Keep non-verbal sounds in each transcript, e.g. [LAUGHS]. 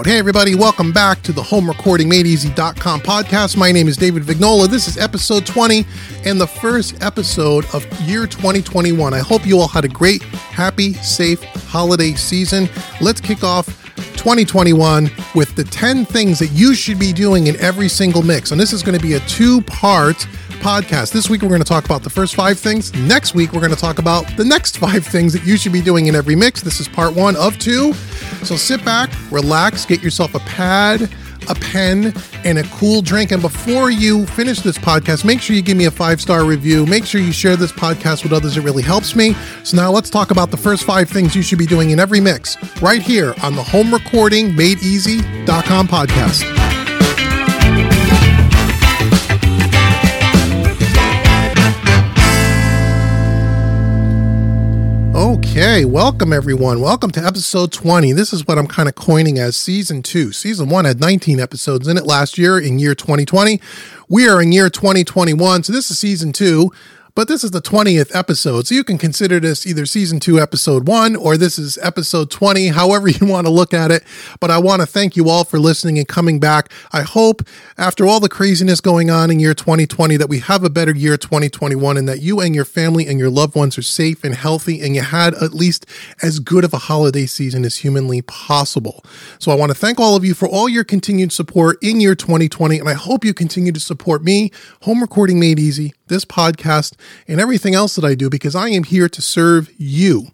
Hey, everybody, welcome back to the homerecordingmadeeasy.com podcast. My name is David Vignola. This is episode 20 and the first episode of year 2021. I hope you all had a great, happy, safe holiday season. Let's kick off 2021 with the 10 things that you should be doing in every single mix. And this is going to be a two part podcast. This week, we're going to talk about the first five things. Next week, we're going to talk about the next five things that you should be doing in every mix. This is part one of two. So sit back, relax, get yourself a pad, a pen, and a cool drink. And before you finish this podcast, make sure you give me a five star review. Make sure you share this podcast with others. It really helps me. So now let's talk about the first five things you should be doing in every mix right here on the home recording made easy.com podcast. Okay, welcome everyone. Welcome to episode 20. This is what I'm kind of coining as season two. Season one had 19 episodes in it last year in year 2020. We are in year 2021, so this is season two but this is the 20th episode. So you can consider this either season two, episode one, or this is episode 20, however you want to look at it. But I want to thank you all for listening and coming back. I hope after all the craziness going on in year 2020 that we have a better year 2021 and that you and your family and your loved ones are safe and healthy and you had at least as good of a holiday season as humanly possible. So I want to thank all of you for all your continued support in year 2020. And I hope you continue to support me, Home Recording Made Easy, this podcast, and everything else that I do because I am here to serve you.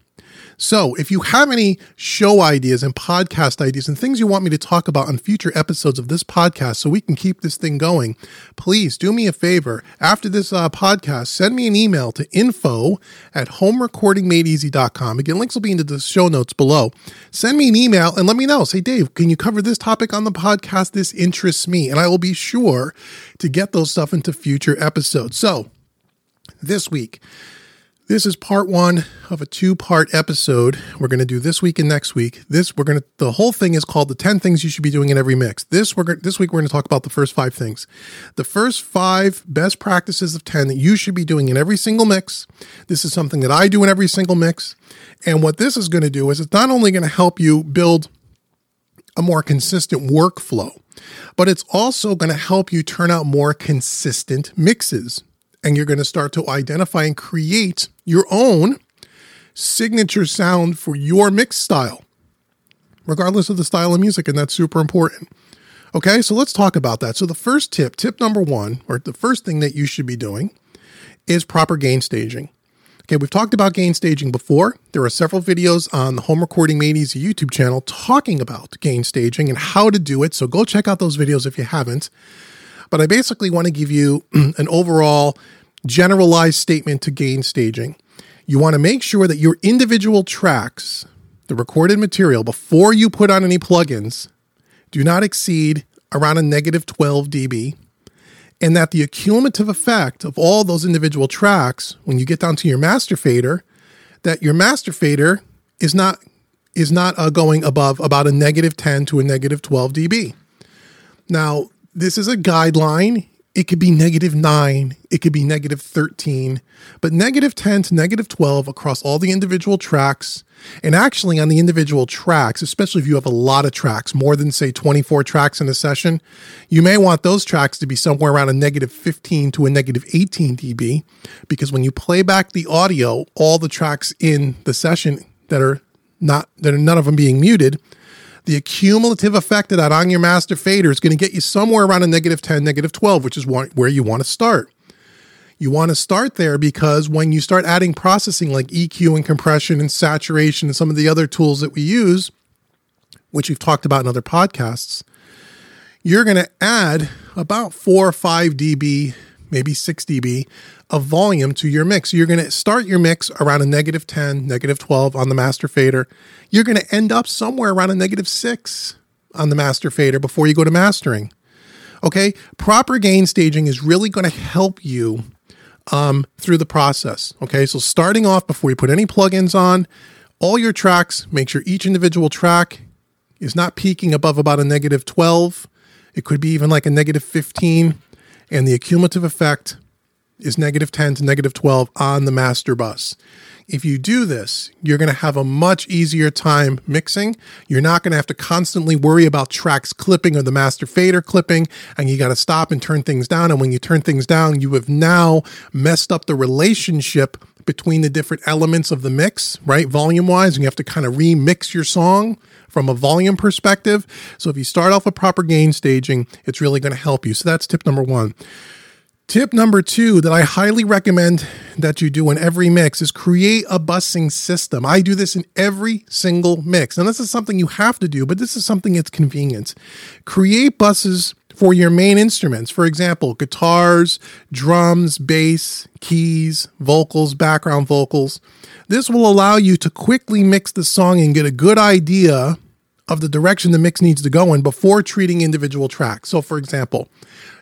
So, if you have any show ideas and podcast ideas and things you want me to talk about on future episodes of this podcast so we can keep this thing going, please do me a favor. After this uh, podcast, send me an email to info at homerecordingmadeeasy.com. Again, links will be in the show notes below. Send me an email and let me know. Say, Dave, can you cover this topic on the podcast? This interests me. And I will be sure to get those stuff into future episodes. So, this week. This is part one of a two part episode. We're going to do this week and next week. This, we're going to, the whole thing is called the 10 things you should be doing in every mix. This, we're going this week, we're going to talk about the first five things. The first five best practices of 10 that you should be doing in every single mix. This is something that I do in every single mix. And what this is going to do is it's not only going to help you build a more consistent workflow, but it's also going to help you turn out more consistent mixes and you're going to start to identify and create your own signature sound for your mix style, regardless of the style of music. And that's super important. Okay, so let's talk about that. So, the first tip, tip number one, or the first thing that you should be doing is proper gain staging. Okay, we've talked about gain staging before. There are several videos on the Home Recording Made Easy YouTube channel talking about gain staging and how to do it. So go check out those videos if you haven't. But I basically want to give you [CLEARS THROAT] an overall generalized statement to gain staging. You want to make sure that your individual tracks, the recorded material, before you put on any plugins, do not exceed around a negative 12 dB, and that the accumulative effect of all those individual tracks, when you get down to your master fader, that your master fader is not is not uh, going above about a negative 10 to a negative 12 dB. Now, this is a guideline. It could be negative 9, it could be negative 13, but negative 10 to negative 12 across all the individual tracks. And actually, on the individual tracks, especially if you have a lot of tracks, more than say 24 tracks in a session, you may want those tracks to be somewhere around a negative 15 to a negative 18 dB. Because when you play back the audio, all the tracks in the session that are not, that are none of them being muted, the cumulative effect of that on your master fader is going to get you somewhere around a negative 10, negative 12, which is where you want to start. You want to start there because when you start adding processing like EQ and compression and saturation and some of the other tools that we use, which we've talked about in other podcasts, you're going to add about four or five dB, maybe six dB of volume to your mix. You're going to start your mix around a negative 10, negative 12 on the master fader. You're going to end up somewhere around a negative 6 on the master fader before you go to mastering. Okay, proper gain staging is really going to help you um, through the process. Okay, so starting off before you put any plugins on, all your tracks, make sure each individual track is not peaking above about a negative 12. It could be even like a negative 15. And the accumulative effect is negative 10 to negative 12 on the master bus. If you do this, you're going to have a much easier time mixing. You're not going to have to constantly worry about tracks clipping or the master fader clipping, and you got to stop and turn things down. And when you turn things down, you have now messed up the relationship between the different elements of the mix, right? Volume wise, and you have to kind of remix your song from a volume perspective. So if you start off with proper gain staging, it's really going to help you. So that's tip number one. Tip number two that I highly recommend that you do in every mix is create a busing system. I do this in every single mix. And this is something you have to do, but this is something that's convenient. Create buses for your main instruments. For example, guitars, drums, bass, keys, vocals, background vocals. This will allow you to quickly mix the song and get a good idea of the direction the mix needs to go in before treating individual tracks. So, for example,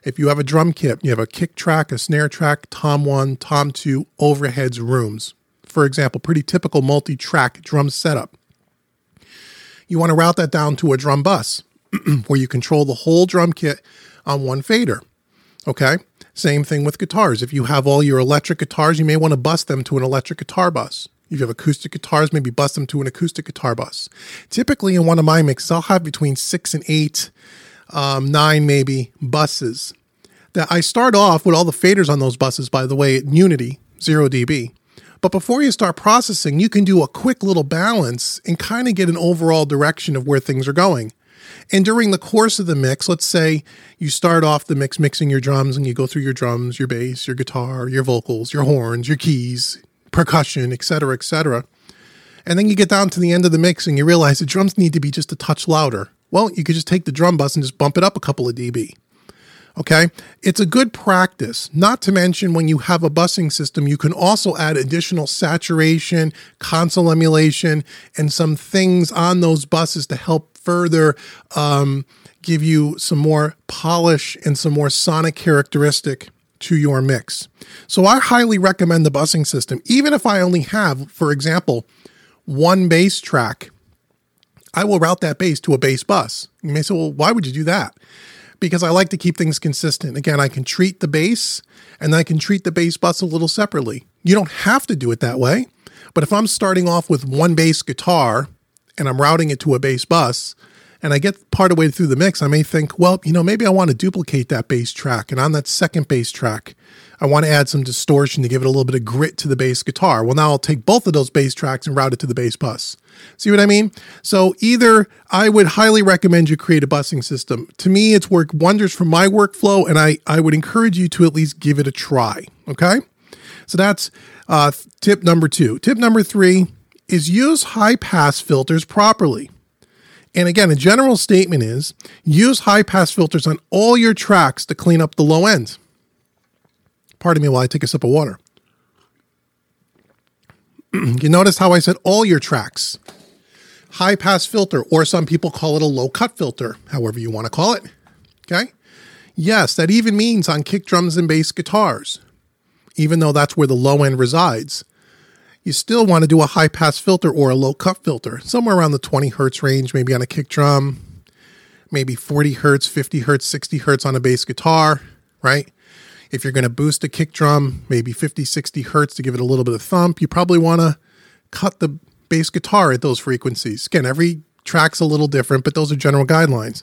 if you have a drum kit, you have a kick track, a snare track, tom one, tom two, overheads, rooms. For example, pretty typical multi track drum setup. You want to route that down to a drum bus [CLEARS THROAT] where you control the whole drum kit on one fader. Okay. Same thing with guitars. If you have all your electric guitars, you may want to bus them to an electric guitar bus. If you have acoustic guitars, maybe bust them to an acoustic guitar bus. Typically, in one of my mixes, I'll have between six and eight um, nine maybe buses. That I start off with all the faders on those buses, by the way, at Unity, 0 dB. But before you start processing, you can do a quick little balance and kind of get an overall direction of where things are going. And during the course of the mix, let's say you start off the mix mixing your drums and you go through your drums, your bass, your guitar, your vocals, your horns, your keys, percussion, etc., etc. And then you get down to the end of the mix and you realize the drums need to be just a touch louder. Well, you could just take the drum bus and just bump it up a couple of dB. Okay. It's a good practice. Not to mention, when you have a busing system, you can also add additional saturation, console emulation, and some things on those buses to help further um, give you some more polish and some more sonic characteristic to your mix. So I highly recommend the busing system, even if I only have, for example, one bass track I will route that bass to a bass bus. You may say, well, why would you do that? Because I like to keep things consistent. Again, I can treat the bass and I can treat the bass bus a little separately. You don't have to do it that way. But if I'm starting off with one bass guitar and I'm routing it to a bass bus, and I get part of the way through the mix, I may think, well, you know, maybe I want to duplicate that bass track. And on that second bass track, I want to add some distortion to give it a little bit of grit to the bass guitar. Well, now I'll take both of those bass tracks and route it to the bass bus. See what I mean? So either I would highly recommend you create a busing system. To me, it's worked wonders for my workflow, and I, I would encourage you to at least give it a try. Okay? So that's uh, tip number two. Tip number three is use high pass filters properly. And again, a general statement is use high pass filters on all your tracks to clean up the low end. Pardon me while I take a sip of water. [CLEARS THROAT] you notice how I said all your tracks. High pass filter, or some people call it a low cut filter, however you want to call it. Okay? Yes, that even means on kick drums and bass guitars, even though that's where the low end resides. You still want to do a high pass filter or a low cut filter, somewhere around the 20 hertz range, maybe on a kick drum, maybe 40 hertz, 50 hertz, 60 hertz on a bass guitar, right? If you're going to boost a kick drum, maybe 50, 60 hertz to give it a little bit of thump, you probably want to cut the bass guitar at those frequencies. Again, every track's a little different, but those are general guidelines.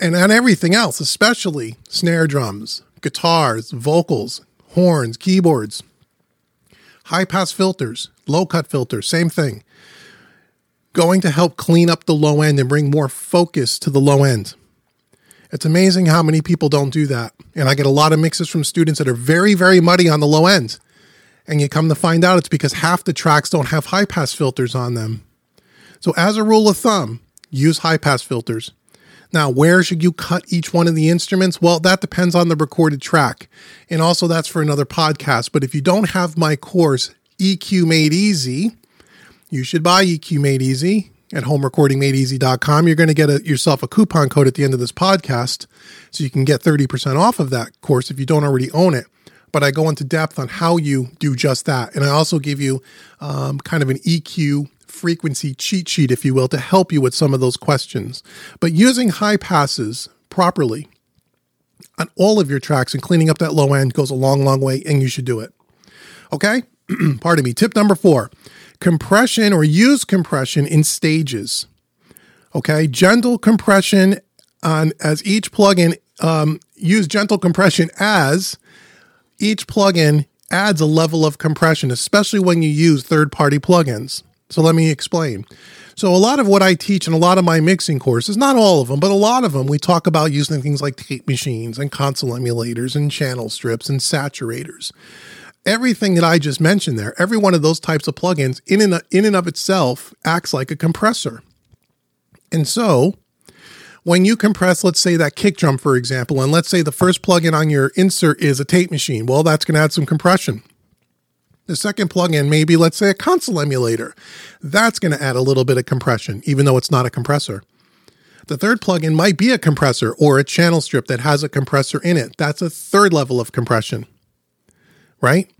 And on everything else, especially snare drums, guitars, vocals, horns, keyboards, high pass filters, low cut filters, same thing. Going to help clean up the low end and bring more focus to the low end. It's amazing how many people don't do that. And I get a lot of mixes from students that are very, very muddy on the low end. And you come to find out it's because half the tracks don't have high pass filters on them. So, as a rule of thumb, use high pass filters. Now, where should you cut each one of the instruments? Well, that depends on the recorded track. And also, that's for another podcast. But if you don't have my course, EQ Made Easy, you should buy EQ Made Easy at homerecordingmadeeasy.com. You're going to get a, yourself a coupon code at the end of this podcast so you can get 30% off of that course if you don't already own it. But I go into depth on how you do just that. And I also give you um, kind of an EQ frequency cheat sheet, if you will, to help you with some of those questions. But using high passes properly on all of your tracks and cleaning up that low end goes a long, long way, and you should do it. Okay? [CLEARS THROAT] Pardon me. Tip number four compression or use compression in stages. Okay? Gentle compression on as each plugin, um, use gentle compression as each plugin adds a level of compression, especially when you use third party plugins. So let me explain. So, a lot of what I teach in a lot of my mixing courses, not all of them, but a lot of them, we talk about using things like tape machines and console emulators and channel strips and saturators. Everything that I just mentioned there, every one of those types of plugins in and, in and of itself acts like a compressor. And so, when you compress, let's say that kick drum, for example, and let's say the first plugin on your insert is a tape machine, well, that's going to add some compression. The second plugin, maybe let's say a console emulator. That's going to add a little bit of compression, even though it's not a compressor. The third plugin might be a compressor or a channel strip that has a compressor in it. That's a third level of compression, right?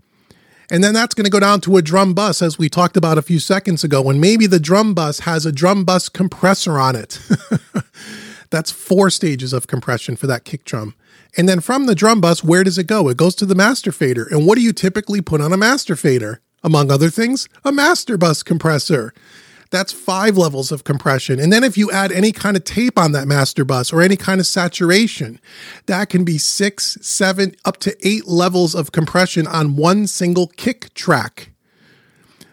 And then that's going to go down to a drum bus, as we talked about a few seconds ago, when maybe the drum bus has a drum bus compressor on it. [LAUGHS] that's four stages of compression for that kick drum. And then from the drum bus, where does it go? It goes to the master fader. And what do you typically put on a master fader? Among other things, a master bus compressor. That's five levels of compression. And then if you add any kind of tape on that master bus or any kind of saturation, that can be six, seven, up to eight levels of compression on one single kick track.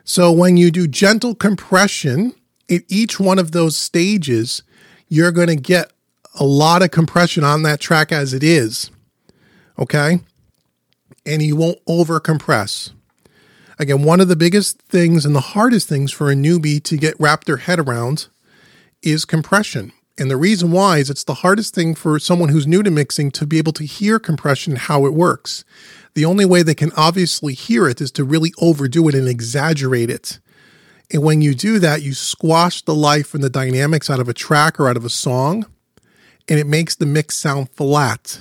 So when you do gentle compression at each one of those stages, you're going to get a lot of compression on that track as it is. Okay? And you won't over compress. Again, one of the biggest things and the hardest things for a newbie to get wrapped their head around is compression. And the reason why is it's the hardest thing for someone who's new to mixing to be able to hear compression how it works. The only way they can obviously hear it is to really overdo it and exaggerate it. And when you do that, you squash the life and the dynamics out of a track or out of a song and it makes the mix sound flat.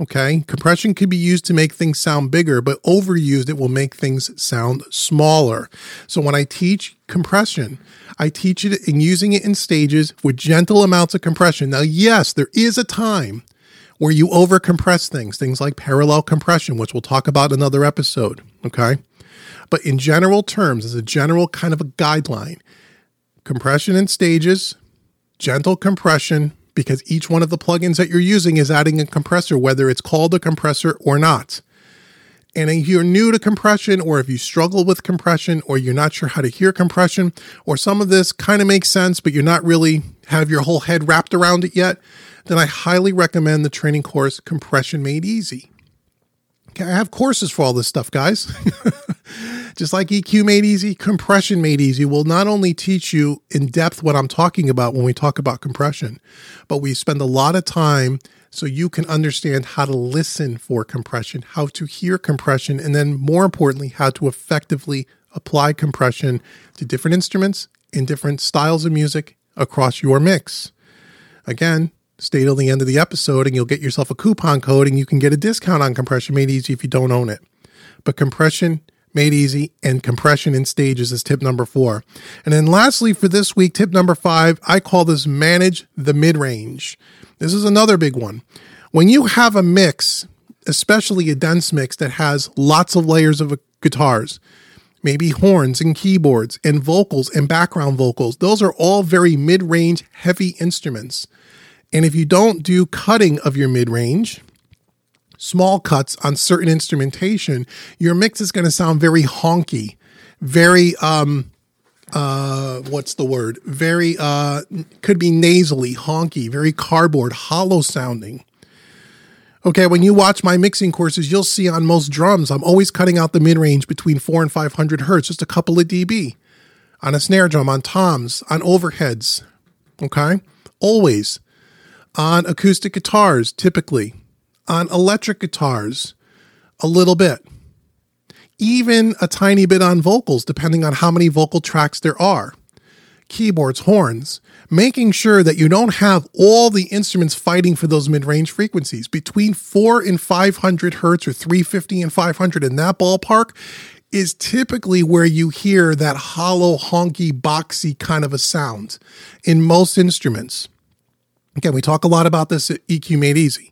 Okay. Compression can be used to make things sound bigger, but overused, it will make things sound smaller. So when I teach compression, I teach it in using it in stages with gentle amounts of compression. Now, yes, there is a time where you over compress things, things like parallel compression, which we'll talk about in another episode. Okay. But in general terms, as a general kind of a guideline, compression in stages, gentle compression, because each one of the plugins that you're using is adding a compressor, whether it's called a compressor or not. And if you're new to compression, or if you struggle with compression, or you're not sure how to hear compression, or some of this kind of makes sense, but you're not really have your whole head wrapped around it yet, then I highly recommend the training course Compression Made Easy. Okay, I have courses for all this stuff, guys. [LAUGHS] Just like EQ made easy, compression made easy will not only teach you in depth what I'm talking about when we talk about compression, but we spend a lot of time so you can understand how to listen for compression, how to hear compression, and then more importantly, how to effectively apply compression to different instruments in different styles of music across your mix. Again, stay till the end of the episode and you'll get yourself a coupon code and you can get a discount on compression made easy if you don't own it. But compression made easy and compression in stages is tip number four. And then lastly for this week, tip number five, I call this manage the mid range. This is another big one. When you have a mix, especially a dense mix that has lots of layers of guitars, maybe horns and keyboards and vocals and background vocals, those are all very mid range heavy instruments. And if you don't do cutting of your mid range, small cuts on certain instrumentation, your mix is going to sound very honky, very, um, uh, what's the word? Very, uh, could be nasally, honky, very cardboard, hollow sounding. Okay, when you watch my mixing courses, you'll see on most drums, I'm always cutting out the mid range between 4 and 500 hertz, just a couple of dB. On a snare drum, on toms, on overheads. Okay, always on acoustic guitars, typically, on electric guitars, a little bit, even a tiny bit on vocals, depending on how many vocal tracks there are, keyboards, horns, making sure that you don't have all the instruments fighting for those mid range frequencies. Between 4 and 500 hertz or 350 and 500 in that ballpark is typically where you hear that hollow, honky, boxy kind of a sound in most instruments. Again, we talk a lot about this at EQ Made Easy.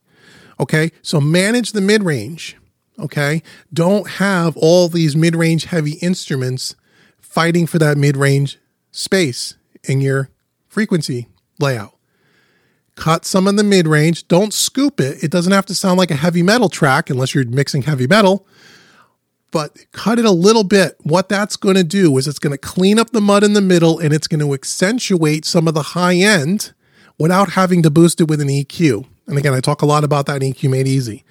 Okay. So manage the mid range. Okay. Don't have all these mid range heavy instruments fighting for that mid range space in your frequency layout. Cut some of the mid range. Don't scoop it. It doesn't have to sound like a heavy metal track unless you're mixing heavy metal but cut it a little bit. What that's going to do is it's going to clean up the mud in the middle and it's going to accentuate some of the high end without having to boost it with an EQ. And again, I talk a lot about that in EQ made easy.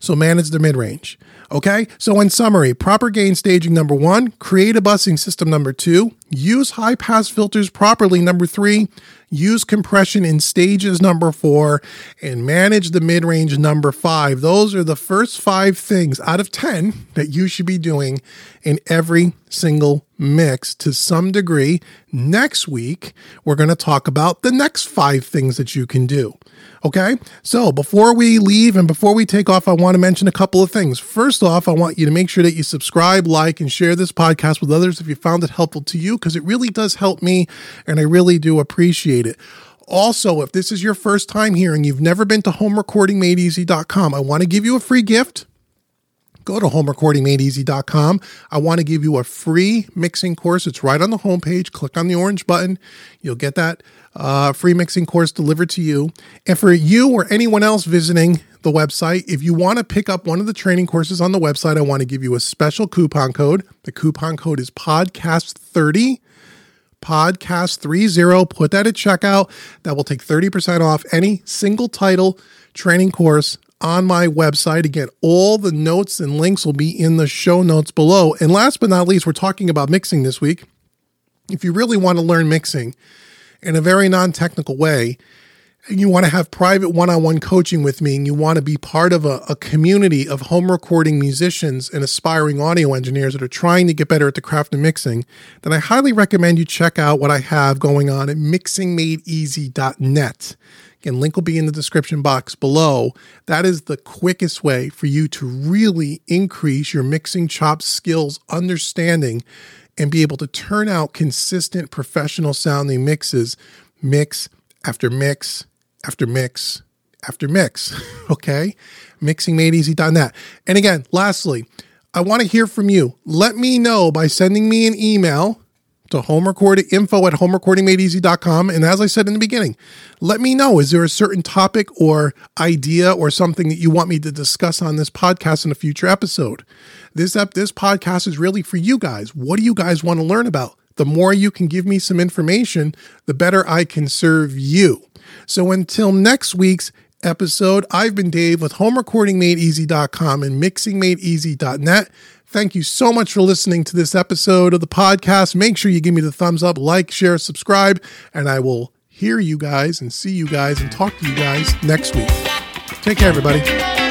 So manage the mid range. Okay. So in summary, proper gain staging number one, create a busing system number two, use high pass filters properly number three, use compression in stages number four, and manage the mid range number five. Those are the first five things out of 10 that you should be doing in every single mix to some degree. Next week, we're going to talk about the next five things that you can do. Okay. So before we leave and before we take off, I want to mention a couple of things. First off, I want you to make sure that you subscribe, like, and share this podcast with others if you found it helpful to you, because it really does help me and I really do appreciate it. Also, if this is your first time here and you've never been to homerecordingmadeeasy.com, I want to give you a free gift go to homerecordingmadeeasy.com. I want to give you a free mixing course. It's right on the homepage. Click on the orange button. You'll get that uh, free mixing course delivered to you. And for you or anyone else visiting the website, if you want to pick up one of the training courses on the website, I want to give you a special coupon code. The coupon code is podcast30 podcast 30 put that at checkout that will take 30% off any single title training course on my website. Again, all the notes and links will be in the show notes below. And last but not least, we're talking about mixing this week. If you really want to learn mixing in a very non technical way, and you want to have private one on one coaching with me, and you want to be part of a, a, community of home recording musicians and aspiring audio engineers that are trying to get better at the craft of mixing, then I highly recommend you check out what I have going on at mixingmadeeasy.net. Again, link will be in the description box below. That is the quickest way for you to really increase your mixing chops skills, understanding, and be able to turn out consistent professional sounding mixes, mix after mix after mix after mix. [LAUGHS] okay? Mixingmadeeasy.net. And again, lastly, I want to hear from you. Let me know by sending me an email to home recording info at homerecordingmadeeasy.com. And as I said in the beginning, let me know is there a certain topic or idea or something that you want me to discuss on this podcast in a future episode? This ep- this podcast is really for you guys. What do you guys want to learn about? The more you can give me some information, the better I can serve you. So until next week's episode, I've been Dave with homerecordingmadeeasy.com and mixingmadeeasy.net. Thank you so much for listening to this episode of the podcast. Make sure you give me the thumbs up, like, share, subscribe, and I will hear you guys and see you guys and talk to you guys next week. Take care, everybody.